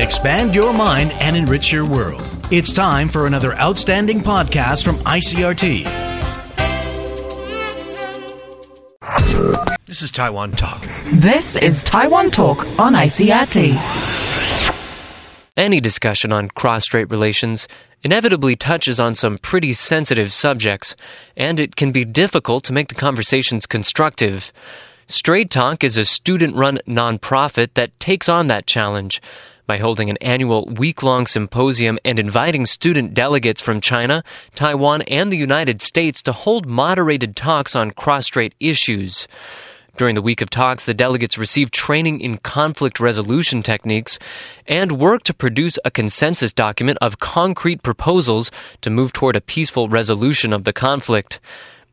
expand your mind, and enrich your world. It's time for another outstanding podcast from ICRT. This is Taiwan Talk. This is Taiwan Talk on ICRT. Any discussion on cross strait relations inevitably touches on some pretty sensitive subjects, and it can be difficult to make the conversations constructive. Strait Talk is a student run nonprofit that takes on that challenge by holding an annual week long symposium and inviting student delegates from China, Taiwan, and the United States to hold moderated talks on cross strait issues. During the week of talks, the delegates received training in conflict resolution techniques and worked to produce a consensus document of concrete proposals to move toward a peaceful resolution of the conflict.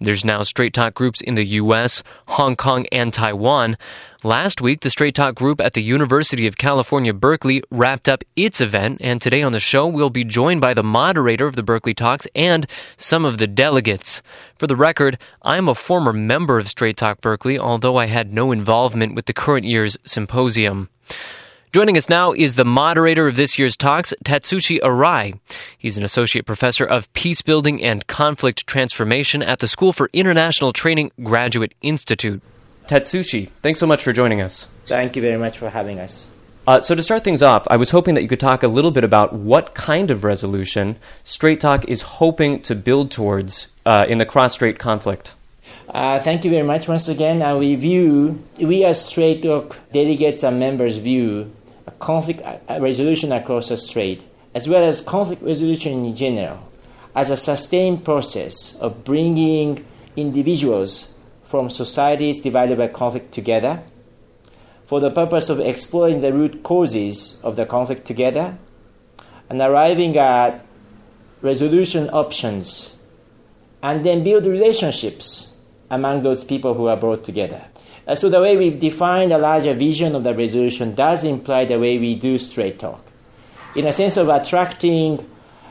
There's now Strait Talk groups in the US, Hong Kong, and Taiwan. Last week, the Strait Talk group at the University of California, Berkeley wrapped up its event, and today on the show, we'll be joined by the moderator of the Berkeley Talks and some of the delegates. For the record, I'm a former member of Strait Talk Berkeley, although I had no involvement with the current year's symposium. Joining us now is the moderator of this year's talks, Tatsushi Arai. He's an associate professor of peace building and conflict transformation at the School for International Training Graduate Institute. Tatsushi, thanks so much for joining us. Thank you very much for having us. Uh, so, to start things off, I was hoping that you could talk a little bit about what kind of resolution Strait Talk is hoping to build towards uh, in the cross strait conflict. Uh, thank you very much once again. And we view, we as Strait Talk delegates and members view a conflict resolution across the strait, as well as conflict resolution in general, as a sustained process of bringing individuals from societies divided by conflict together for the purpose of exploring the root causes of the conflict together and arriving at resolution options and then build relationships among those people who are brought together. Uh, so the way we define the larger vision of the resolution does imply the way we do Strait Talk. In a sense of attracting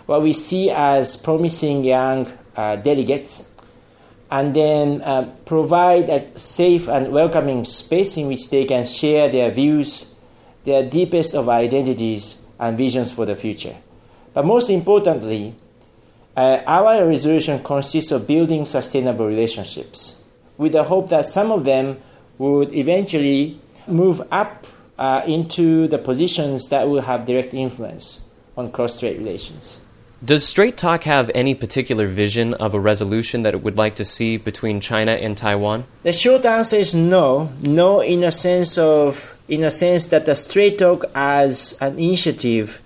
what we see as promising young uh, delegates and then uh, provide a safe and welcoming space in which they can share their views, their deepest of identities and visions for the future. But most importantly, uh, our resolution consists of building sustainable relationships with the hope that some of them would eventually move up uh, into the positions that will have direct influence on cross-strait relations. Does Strait Talk have any particular vision of a resolution that it would like to see between China and Taiwan? The short answer is no. No, in a sense of in a sense that the Strait Talk as an initiative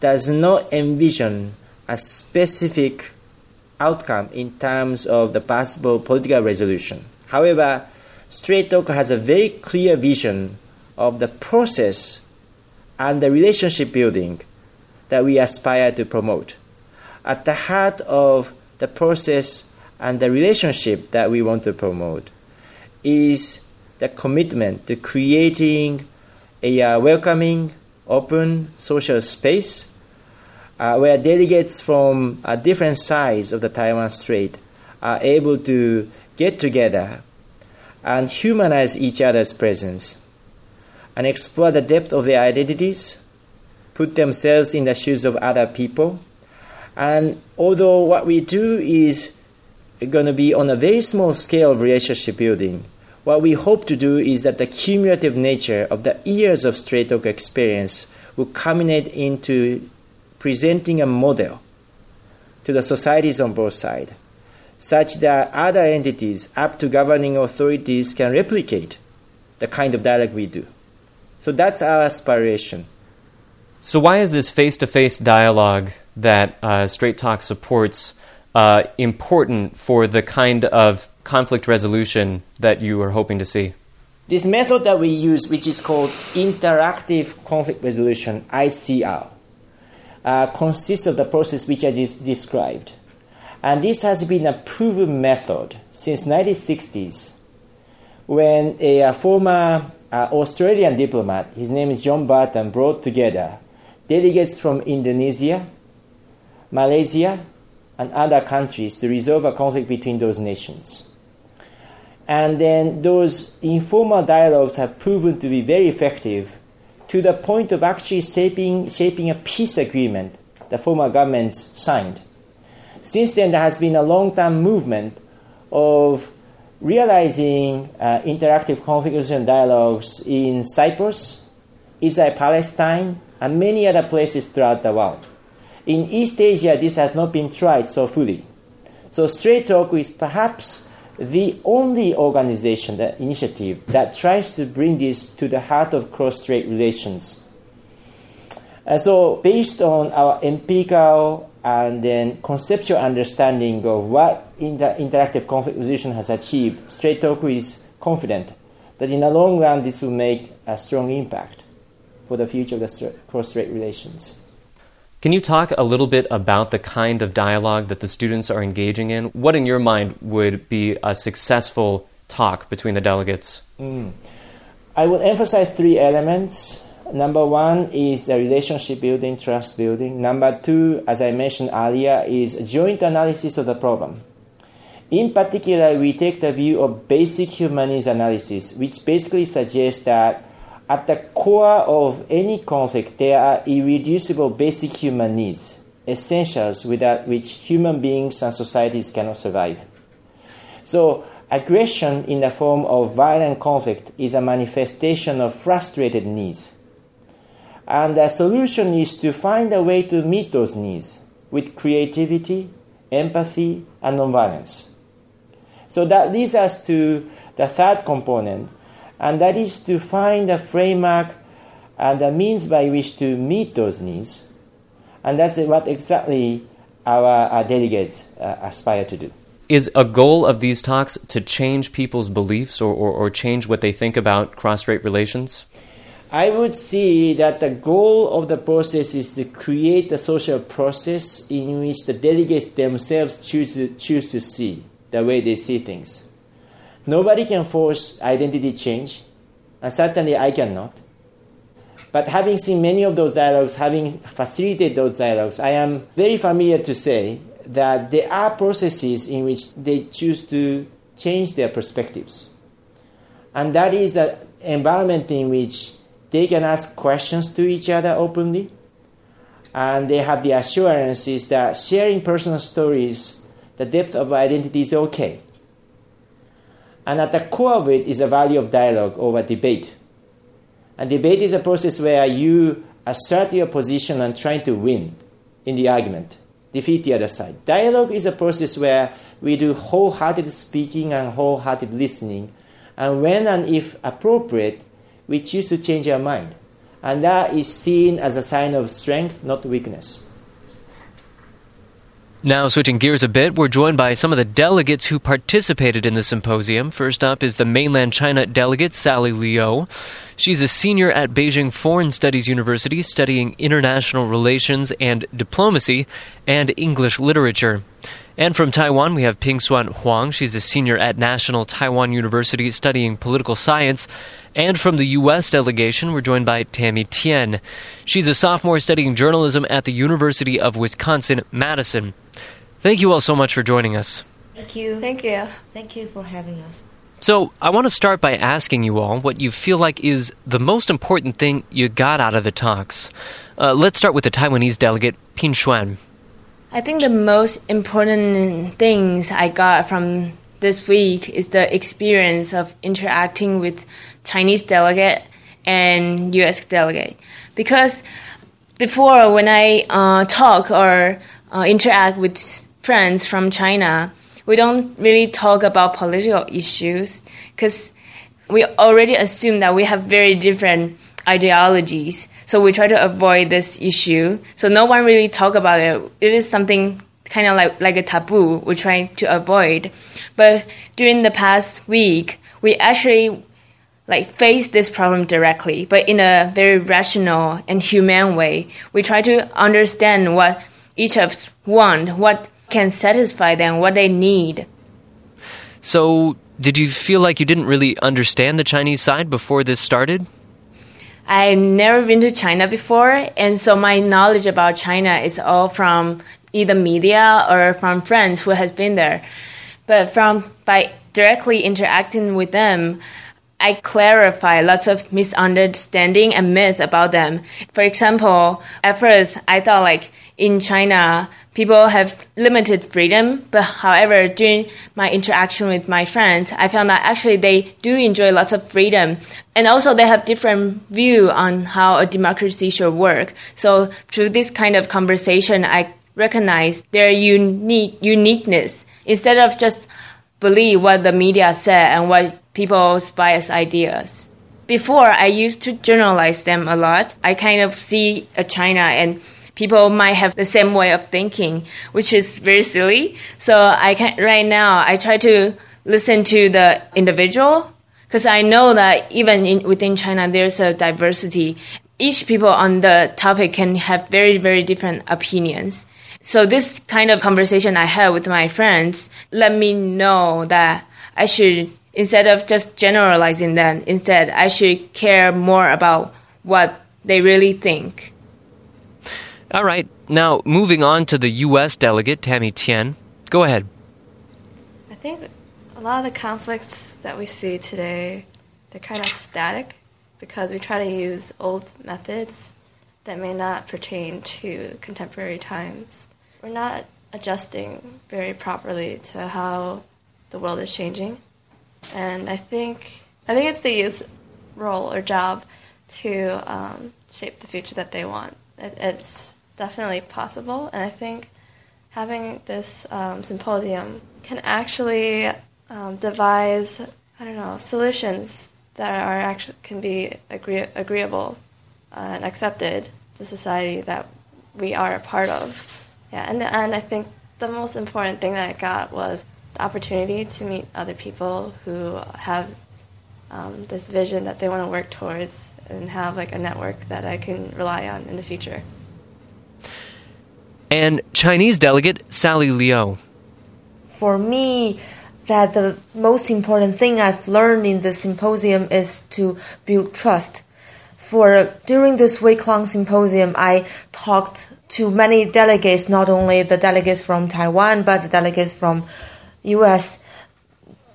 does not envision a specific outcome in terms of the possible political resolution. However, Strait Talk has a very clear vision of the process and the relationship building that we aspire to promote. At the heart of the process and the relationship that we want to promote is the commitment to creating a uh, welcoming, open social space uh, where delegates from uh, different sides of the Taiwan Strait are able to get together and humanize each other's presence and explore the depth of their identities, put themselves in the shoes of other people. And although what we do is going to be on a very small scale of relationship building, what we hope to do is that the cumulative nature of the years of Strait Talk experience will culminate into presenting a model to the societies on both sides such that other entities up to governing authorities can replicate the kind of dialogue we do. So that's our aspiration. So, why is this face to face dialogue that uh, Strait Talk supports uh, important for the kind of conflict resolution that you are hoping to see? This method that we use, which is called interactive conflict resolution, ICR, uh, consists of the process which I just described. And this has been a proven method since 1960s when a, a former uh, Australian diplomat, his name is John Burton, brought together delegates from Indonesia, Malaysia, and other countries to resolve a conflict between those nations. And then those informal dialogues have proven to be very effective to the point of actually shaping, shaping a peace agreement the former governments signed. Since then, there has been a long term movement of realizing uh, interactive conflict resolution dialogues in Cyprus, Israel Palestine, and many other places throughout the world. In East Asia, this has not been tried so fully. So, Strait Talk is perhaps the only organization, the initiative, that tries to bring this to the heart of cross strait relations. And so, based on our empirical and then conceptual understanding of what inter- interactive conflict resolution has achieved, Strait Talk is confident that in the long run this will make a strong impact for the future of the cross-strait relations. Can you talk a little bit about the kind of dialogue that the students are engaging in? What, in your mind, would be a successful talk between the delegates? Mm. I would emphasize three elements. Number one is the relationship building, trust building. Number two, as I mentioned earlier, is joint analysis of the problem. In particular, we take the view of basic human analysis, which basically suggests that at the core of any conflict, there are irreducible basic human needs, essentials without which human beings and societies cannot survive. So, aggression in the form of violent conflict is a manifestation of frustrated needs and the solution is to find a way to meet those needs with creativity, empathy, and nonviolence. So that leads us to the third component, and that is to find a framework and the means by which to meet those needs. And that's what exactly our, our delegates uh, aspire to do. Is a goal of these talks to change people's beliefs or, or, or change what they think about cross strait relations? I would see that the goal of the process is to create a social process in which the delegates themselves choose to, choose to see the way they see things. Nobody can force identity change, and certainly I cannot. But having seen many of those dialogues, having facilitated those dialogues, I am very familiar to say that there are processes in which they choose to change their perspectives. And that is an environment in which they can ask questions to each other openly, and they have the assurances that sharing personal stories, the depth of identity is okay. And at the core of it is a value of dialogue over debate. And debate is a process where you assert your position and trying to win in the argument, defeat the other side. Dialogue is a process where we do wholehearted speaking and wholehearted listening, and when and if appropriate, we choose to change our mind. And that is seen as a sign of strength, not weakness. Now, switching gears a bit, we're joined by some of the delegates who participated in the symposium. First up is the mainland China delegate, Sally Liu. She's a senior at Beijing Foreign Studies University studying international relations and diplomacy and English literature. And from Taiwan, we have Ping Xuan Huang. She's a senior at National Taiwan University studying political science. And from the U.S. delegation, we're joined by Tammy Tien. She's a sophomore studying journalism at the University of Wisconsin Madison. Thank you all so much for joining us. Thank you. Thank you. Thank you for having us. So, I want to start by asking you all what you feel like is the most important thing you got out of the talks. Uh, let's start with the Taiwanese delegate, Ping Xuan. I think the most important things I got from this week is the experience of interacting with Chinese delegate and U.S. delegate. Because before, when I uh, talk or uh, interact with friends from China, we don't really talk about political issues because we already assume that we have very different ideologies. So we try to avoid this issue. So no one really talk about it. It is something kind of like, like a taboo we try to avoid. But during the past week, we actually like face this problem directly, but in a very rational and humane way. We try to understand what each of us want, what can satisfy them, what they need. So, did you feel like you didn't really understand the Chinese side before this started? I've never been to China before, and so my knowledge about China is all from either media or from friends who has been there. But from by directly interacting with them, I clarify lots of misunderstanding and myth about them. For example, at first I thought like in China, people have limited freedom, but however, during my interaction with my friends, I found that actually they do enjoy lots of freedom. And also they have different view on how a democracy should work. So through this kind of conversation, I recognize their unique uniqueness instead of just believe what the media said and what people's biased ideas. Before, I used to generalize them a lot. I kind of see a China and people might have the same way of thinking, which is very silly. So I can right now I try to listen to the individual because I know that even in, within China there's a diversity. Each people on the topic can have very very different opinions. So this kind of conversation I had with my friends let me know that I should instead of just generalizing them, instead I should care more about what they really think. All right. Now, moving on to the U.S. delegate, Tammy Tien. Go ahead. I think a lot of the conflicts that we see today, they're kind of static because we try to use old methods that may not pertain to contemporary times. We're not adjusting very properly to how the world is changing. And I think I think it's the youth's role or job to um, shape the future that they want. It, it's definitely possible, and I think having this um, symposium can actually um, devise I don't know solutions that are actually can be agree- agreeable and accepted to society that we are a part of. Yeah, and and I think the most important thing that I got was the opportunity to meet other people who have um, this vision that they want to work towards and have like a network that I can rely on in the future. And Chinese delegate Sally Liu. For me, that the most important thing I've learned in the symposium is to build trust. For during this week long symposium, I talked to many delegates, not only the delegates from Taiwan, but the delegates from US.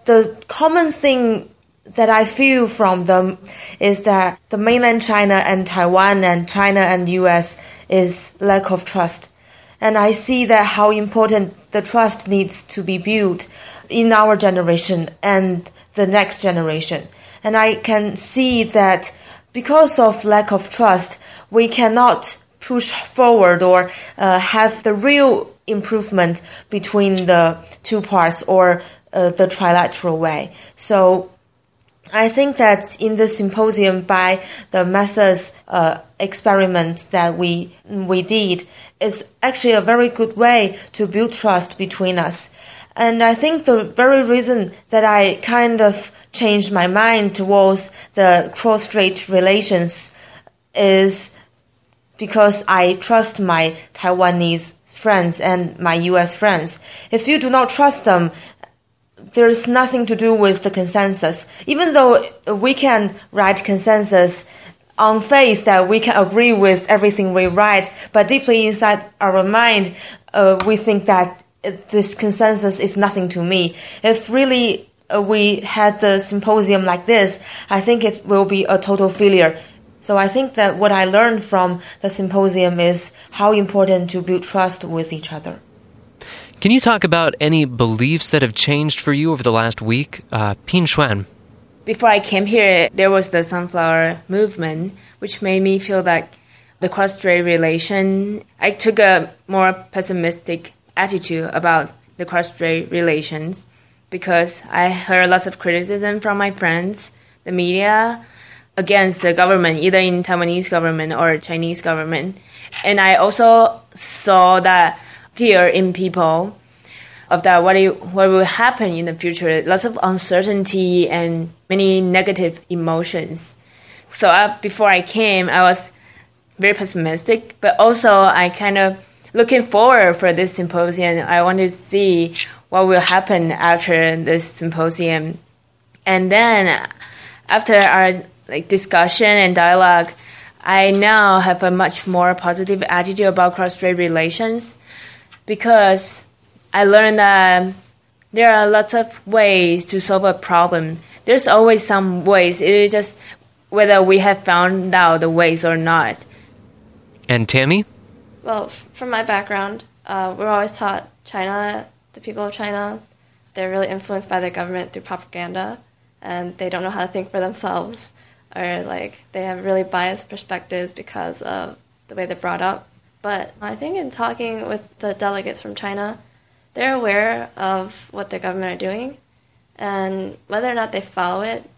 The common thing that I feel from them is that the mainland China and Taiwan and China and US is lack of trust. And I see that how important the trust needs to be built in our generation and the next generation. And I can see that because of lack of trust, we cannot push forward or uh, have the real improvement between the two parts or uh, the trilateral way. So I think that in the symposium, by the methods uh, experiment that we we did, is actually a very good way to build trust between us. And I think the very reason that I kind of changed my mind towards the cross-strait relations is because I trust my Taiwanese friends and my US friends. If you do not trust them, there's nothing to do with the consensus. Even though we can write consensus on face that we can agree with everything we write, but deeply inside our mind, uh, we think that this consensus is nothing to me. If really uh, we had the symposium like this, I think it will be a total failure. So I think that what I learned from the symposium is how important to build trust with each other. Can you talk about any beliefs that have changed for you over the last week? Uh, Pin Xuan. Before I came here, there was the sunflower movement, which made me feel like the cross-strait relation. I took a more pessimistic attitude about the cross-strait relations because I heard lots of criticism from my friends, the media, against the government, either in Taiwanese government or Chinese government. And I also saw that fear in people of that what, it, what will happen in the future, lots of uncertainty and many negative emotions. So uh, before I came, I was very pessimistic, but also I kind of looking forward for this symposium. I want to see what will happen after this symposium. And then after our like discussion and dialogue, I now have a much more positive attitude about cross-strait relations because I learned that there are lots of ways to solve a problem. there's always some ways. It is just whether we have found out the ways or not. And Tammy? Well, from my background, uh, we're always taught China, the people of China, they're really influenced by their government through propaganda, and they don't know how to think for themselves, or like they have really biased perspectives because of the way they're brought up. But I think in talking with the delegates from China, they're aware of what their government are doing, and whether or not they follow it,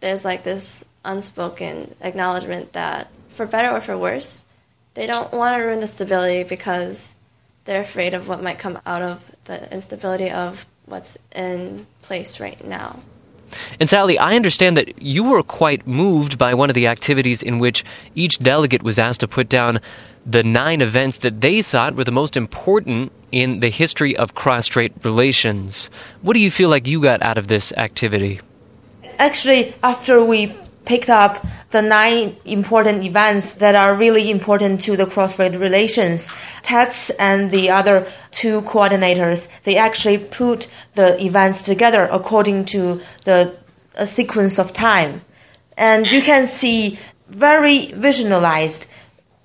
there's like this unspoken acknowledgement that, for better or for worse, they don't want to ruin the stability because they're afraid of what might come out of the instability of what's in place right now. And Sally, I understand that you were quite moved by one of the activities in which each delegate was asked to put down the nine events that they thought were the most important in the history of cross strait relations. What do you feel like you got out of this activity? Actually, after we picked up the nine important events that are really important to the cross-strait relations. Tats and the other two coordinators, they actually put the events together according to the uh, sequence of time. And you can see very visualized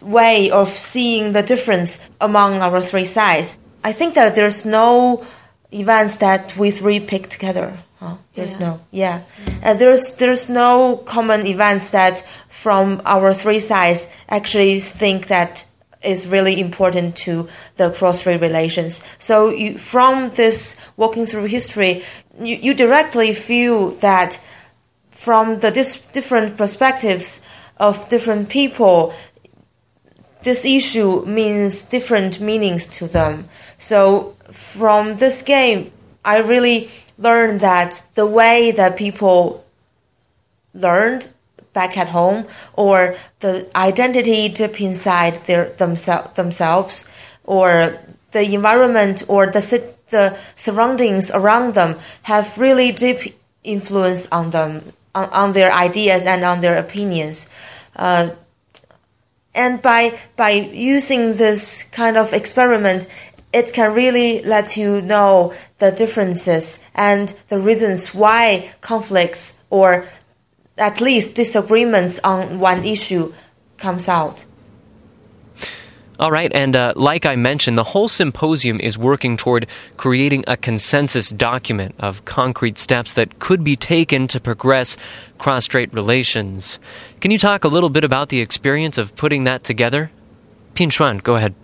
way of seeing the difference among our three sides. I think that there's no events that we three pick together. Huh? There's Yeah. no, yeah, and there's there's no common events that from our three sides actually think that is really important to the cross-strait relations. So you, from this walking through history, you, you directly feel that from the dis- different perspectives of different people, this issue means different meanings to them. So from this game, I really learned that the way that people learned back at home or the identity deep inside their themse- themselves or the environment or the the surroundings around them have really deep influence on them on, on their ideas and on their opinions. Uh, and by by using this kind of experiment it can really let you know the differences and the reasons why conflicts or at least disagreements on one issue comes out All right, and uh, like I mentioned, the whole symposium is working toward creating a consensus document of concrete steps that could be taken to progress cross strait relations. Can you talk a little bit about the experience of putting that together? Pin go ahead.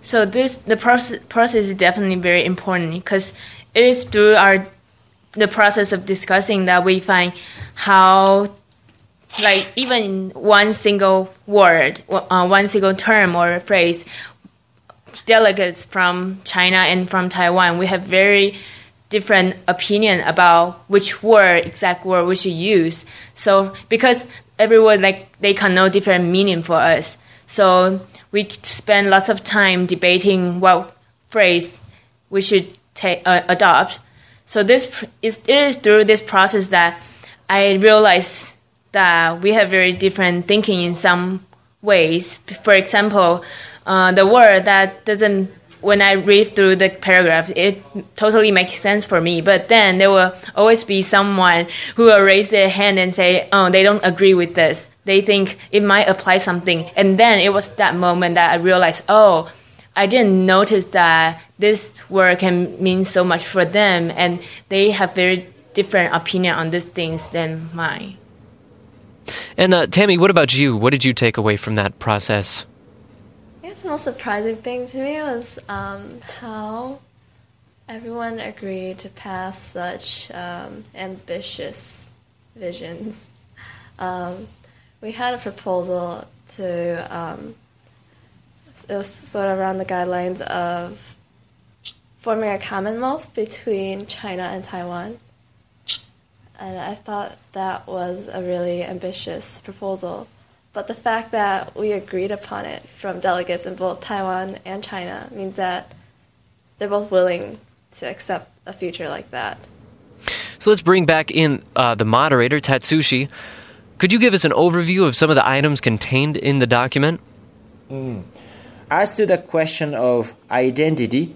So this the process process is definitely very important because it is through our the process of discussing that we find how like even one single word, uh, one single term or phrase, delegates from China and from Taiwan, we have very different opinion about which word, exact word we should use. So because every word like they can know different meaning for us. So we spend lots of time debating what phrase we should ta- uh, adopt. So this is it is through this process that I realized that we have very different thinking in some ways. For example, uh, the word that doesn't when I read through the paragraph, it totally makes sense for me. But then there will always be someone who will raise their hand and say, "Oh, they don't agree with this. They think it might apply something." And then it was that moment that I realized, "Oh, I didn't notice that this word can mean so much for them, and they have very different opinion on these things than mine." And uh, Tammy, what about you? What did you take away from that process? The most surprising thing to me was um, how everyone agreed to pass such um, ambitious visions. Um, we had a proposal to, um, it was sort of around the guidelines of forming a commonwealth between China and Taiwan. And I thought that was a really ambitious proposal. But the fact that we agreed upon it from delegates in both Taiwan and China means that they're both willing to accept a future like that. So let's bring back in uh, the moderator, Tatsushi. Could you give us an overview of some of the items contained in the document? As to the question of identity,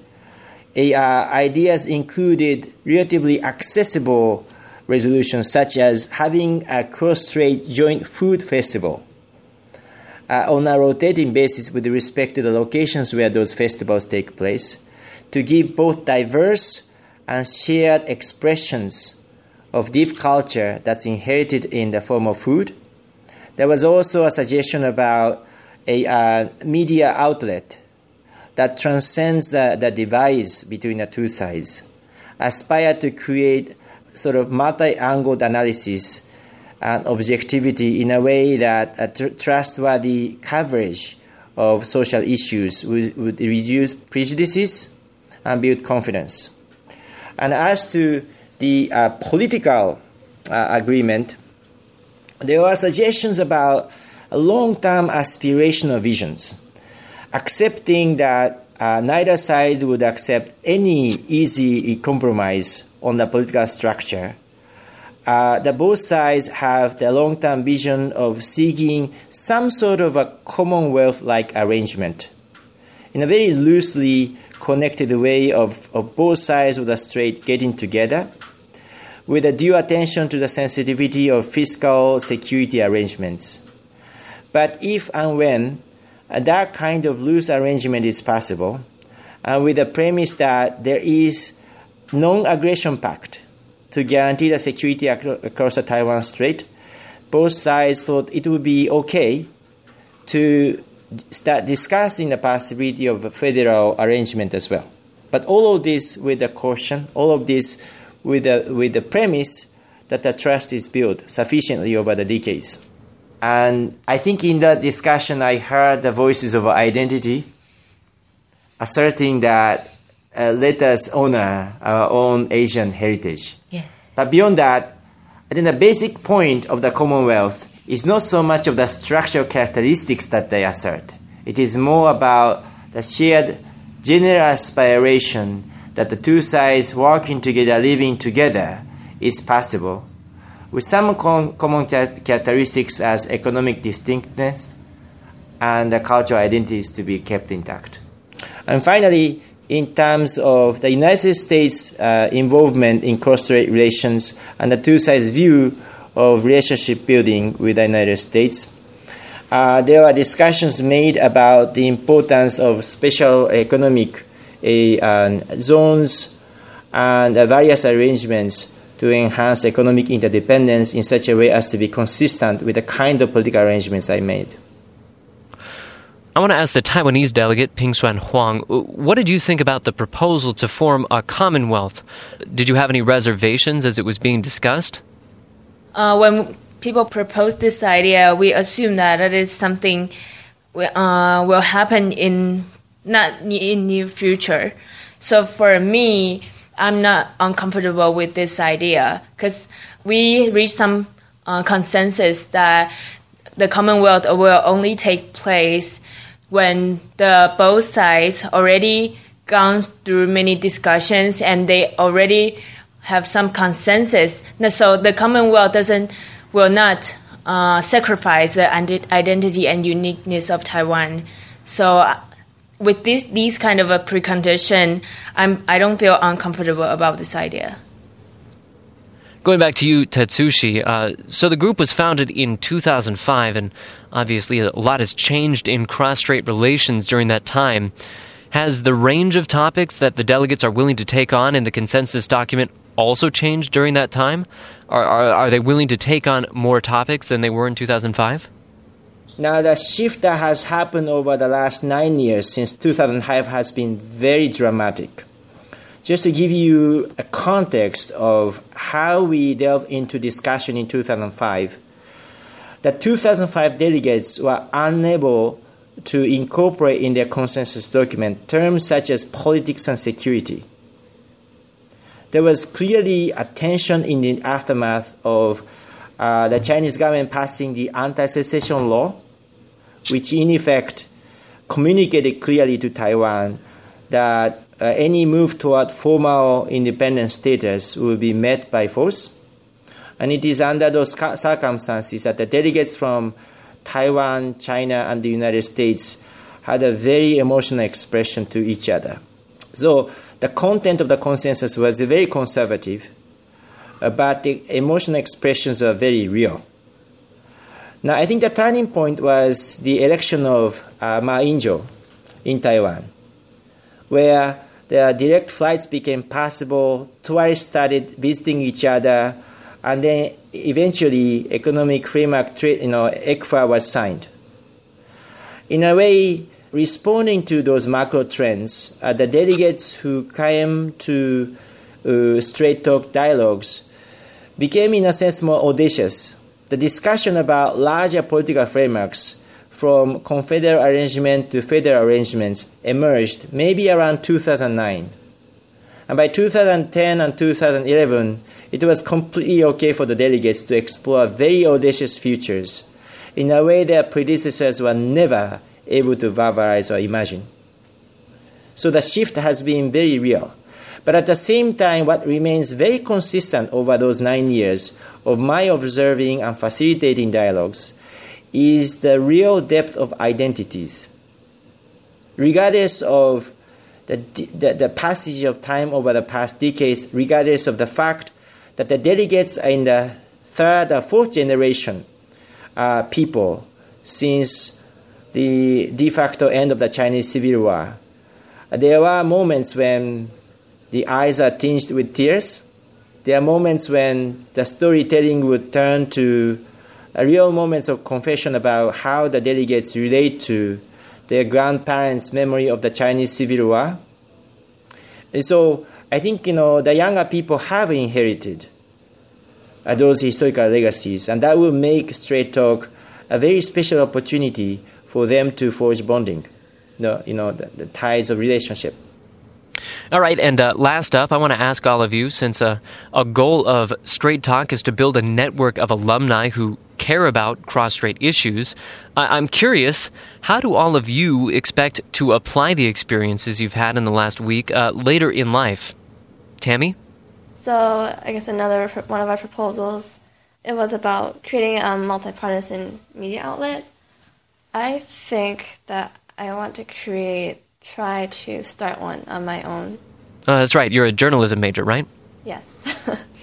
eh, uh, ideas included relatively accessible resolutions, such as having a cross-strait joint food festival uh, on a rotating basis with respect to the locations where those festivals take place, to give both diverse and shared expressions of deep culture that's inherited in the form of food. There was also a suggestion about a uh, media outlet that transcends the, the divides between the two sides, aspire to create sort of multi-angled analysis and objectivity in a way that a tr- trustworthy coverage of social issues would, would reduce prejudices and build confidence. And as to the uh, political uh, agreement, there were suggestions about long-term aspirational visions, accepting that uh, neither side would accept any easy compromise on the political structure. Uh, that both sides have the long-term vision of seeking some sort of a commonwealth-like arrangement in a very loosely connected way of, of both sides of the strait getting together with a due attention to the sensitivity of fiscal security arrangements. But if and when that kind of loose arrangement is possible, and with the premise that there is non-aggression pact to guarantee the security across the Taiwan Strait, both sides thought it would be okay to start discussing the possibility of a federal arrangement as well. But all of this with a caution, all of this with the, with the premise that the trust is built sufficiently over the decades. And I think in that discussion, I heard the voices of identity asserting that uh, let us honor our own Asian heritage. But beyond that, I think the basic point of the Commonwealth is not so much of the structural characteristics that they assert. It is more about the shared general aspiration that the two sides working together, living together, is possible, with some common characteristics as economic distinctness and the cultural identities to be kept intact. And finally, in terms of the United States' uh, involvement in cross-strait relations and the two sides' view of relationship building with the United States, uh, there were discussions made about the importance of special economic uh, zones and various arrangements to enhance economic interdependence in such a way as to be consistent with the kind of political arrangements I made. I want to ask the Taiwanese delegate, Ping Xuan Huang, what did you think about the proposal to form a commonwealth? Did you have any reservations as it was being discussed? Uh, when people proposed this idea, we assume that it is something uh, will happen in not in near future. So for me, I'm not uncomfortable with this idea because we reached some uh, consensus that the Commonwealth will only take place when the both sides already gone through many discussions and they already have some consensus. So the Commonwealth doesn't will not uh, sacrifice the identity and uniqueness of Taiwan. So with this these kind of a precondition, I'm I don't feel uncomfortable about this idea. Going back to you, Tatsushi, uh, so the group was founded in 2005, and obviously a lot has changed in cross strait relations during that time. Has the range of topics that the delegates are willing to take on in the consensus document also changed during that time? Are, are, are they willing to take on more topics than they were in 2005? Now, the shift that has happened over the last nine years since 2005 has been very dramatic just to give you a context of how we delve into discussion in 2005, the 2005 delegates were unable to incorporate in their consensus document terms such as politics and security. There was clearly a tension in the aftermath of uh, the Chinese government passing the anti secession law, which in effect communicated clearly to Taiwan that uh, any move toward formal independent status will be met by force. And it is under those circumstances that the delegates from Taiwan, China, and the United States had a very emotional expression to each other. So the content of the consensus was very conservative, but the emotional expressions are very real. Now, I think the turning point was the election of uh, Ma Ying-jeou in Taiwan, where the direct flights became possible, tourists started visiting each other, and then eventually economic framework trade, you know, ECFA was signed. In a way, responding to those macro trends, uh, the delegates who came to uh, Strait Talk dialogues became, in a sense, more audacious. The discussion about larger political frameworks from confederal arrangement to federal arrangements emerged maybe around 2009. And by 2010 and 2011, it was completely okay for the delegates to explore very audacious futures in a way their predecessors were never able to verbalize or imagine. So the shift has been very real. But at the same time, what remains very consistent over those nine years of my observing and facilitating dialogues is the real depth of identities. Regardless of the, the, the, passage of time over the past decades, regardless of the fact that the delegates are in the third or fourth generation uh, people since the de facto end of the Chinese Civil War. There were moments when the eyes are tinged with tears. There are moments when the storytelling would turn to real moments of confession about how the delegates relate to their grandparents' memory of the Chinese Civil War. And so I think you know the younger people have inherited those historical legacies, and that will make Strait Talk a very special opportunity for them to forge bonding, the, you know, the, the ties of relationship. All right, and uh, last up, I want to ask all of you since uh, a goal of Strait Talk is to build a network of alumni who care about cross strait issues. I- am curious, how do all of you expect to apply the experiences you've had in the last week uh, later in life? Tammy? So, I guess another one of our proposals it was about creating a multi-partisan media outlet. I think that I want to create, try to start one on my own. Uh, that's right. You're a journalism major, right? Yes.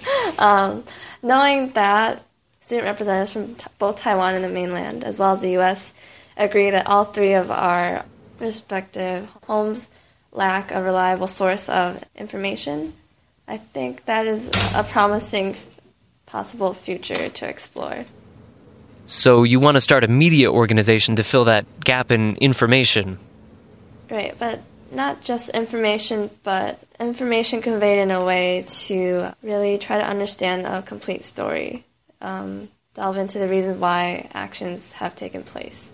um, knowing that student representatives from t- both Taiwan and the mainland, as well as the U.S., agree that all three of our respective homes lack a reliable source of information. I think that is a promising possible future to explore. So you want to start a media organization to fill that gap in information? Right, but not just information, but information conveyed in a way to really try to understand a complete story um, delve into the reason why actions have taken place.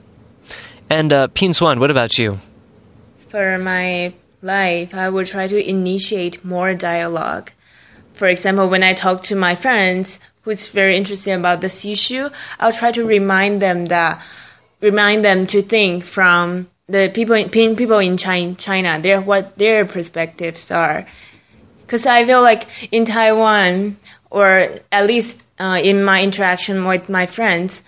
And uh, Pin Xuan, what about you? For my life, I will try to initiate more dialogue. For example, when I talk to my friends who's very interested about this issue, I'll try to remind them that remind them to think from the people in, people in China, their what their perspectives are. Because I feel like in Taiwan, or at least uh, in my interaction with my friends,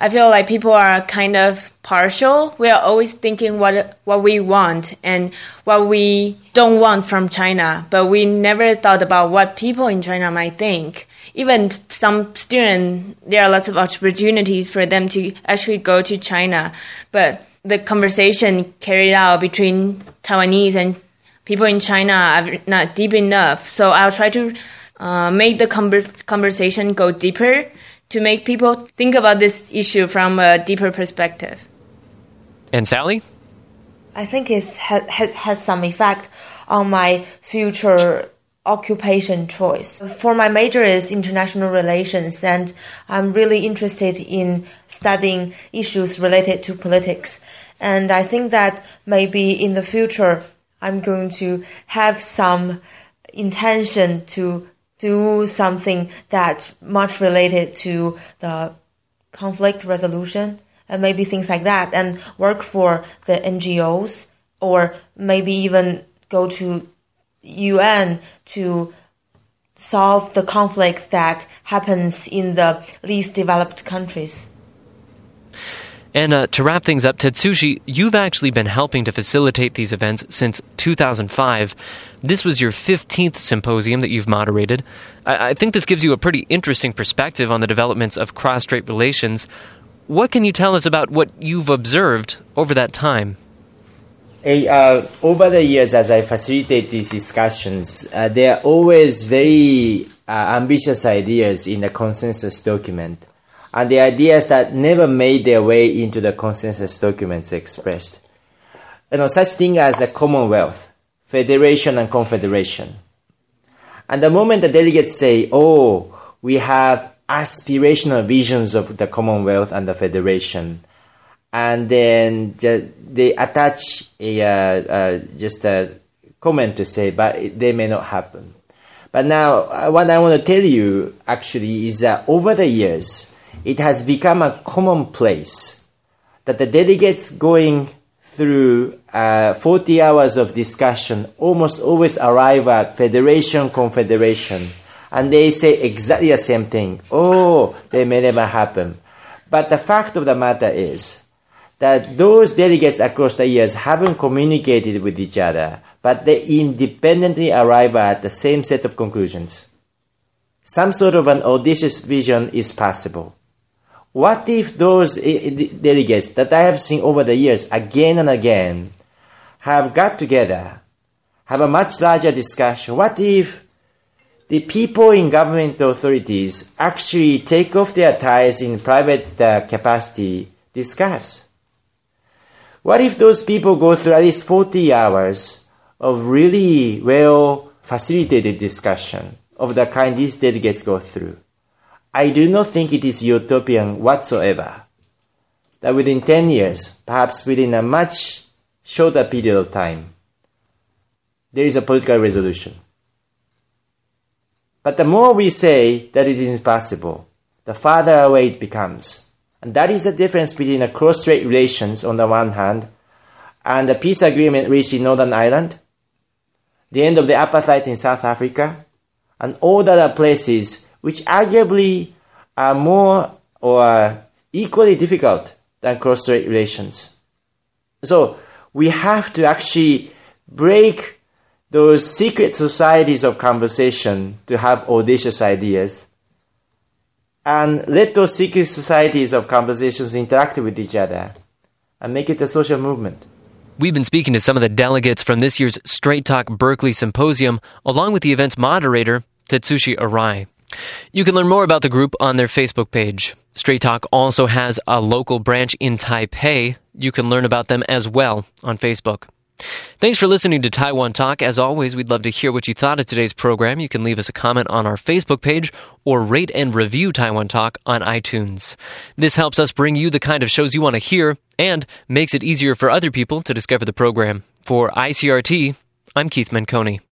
I feel like people are kind of partial. We are always thinking what what we want and what we don't want from China, but we never thought about what people in China might think. Even some students, there are lots of opportunities for them to actually go to China, but the conversation carried out between Taiwanese and people in China are not deep enough. So I'll try to uh, make the conversation go deeper to make people think about this issue from a deeper perspective. And Sally? I think it has, has, has some effect on my future occupation choice. For my major is international relations and I'm really interested in studying issues related to politics. And I think that maybe in the future I'm going to have some intention to do something that's much related to the conflict resolution and maybe things like that and work for the NGOs or maybe even go to UN to solve the conflicts that happens in the least developed countries. And uh, to wrap things up, Tatsushi, you've actually been helping to facilitate these events since 2005. This was your 15th symposium that you've moderated. I, I think this gives you a pretty interesting perspective on the developments of cross strait relations. What can you tell us about what you've observed over that time? uh, over the years, as I facilitate these discussions, uh, there are always very uh, ambitious ideas in the consensus document, and the ideas that never made their way into the consensus documents expressed. You know, such thing as the Commonwealth, Federation and Confederation. And the moment the delegates say, "Oh, we have aspirational visions of the Commonwealth and the Federation," and then they attach a, uh, uh, just a comment to say, but they may not happen. But now, uh, what I want to tell you actually is that over the years, it has become a commonplace that the delegates going through uh, 40 hours of discussion almost always arrive at federation, confederation, and they say exactly the same thing. Oh, they may never happen. But the fact of the matter is, that those delegates across the years haven't communicated with each other, but they independently arrive at the same set of conclusions. Some sort of an audacious vision is possible. What if those eh, eh, delegates that I have seen over the years again and again have got together, have a much larger discussion? What if the people in government authorities actually take off their ties in private uh, capacity, discuss? What if those people go through at least 40 hours of really well facilitated discussion of the kind these delegates go through? I do not think it is utopian whatsoever that within 10 years, perhaps within a much shorter period of time, there is a political resolution. But the more we say that it is impossible, the farther away it becomes. And that is the difference between the cross-strait relations on the one hand and the peace agreement reached in Northern Ireland, the end of the apartheid in South Africa, and all the other places which arguably are more or equally difficult than cross-strait relations. So we have to actually break those secret societies of conversation to have audacious ideas and let those secret societies of conversations interact with each other and make it a social movement. We've been speaking to some of the delegates from this year's Strait Talk Berkeley Symposium, along with the event's moderator, Tatsushi Arai. You can learn more about the group on their Facebook page. Strait Talk also has a local branch in Taipei. You can learn about them as well on Facebook. Thanks for listening to Taiwan Talk. As always, we'd love to hear what you thought of today's program. You can leave us a comment on our Facebook page or rate and review Taiwan Talk on iTunes. This helps us bring you the kind of shows you want to hear and makes it easier for other people to discover the program. For ICRT, I'm Keith Menconi.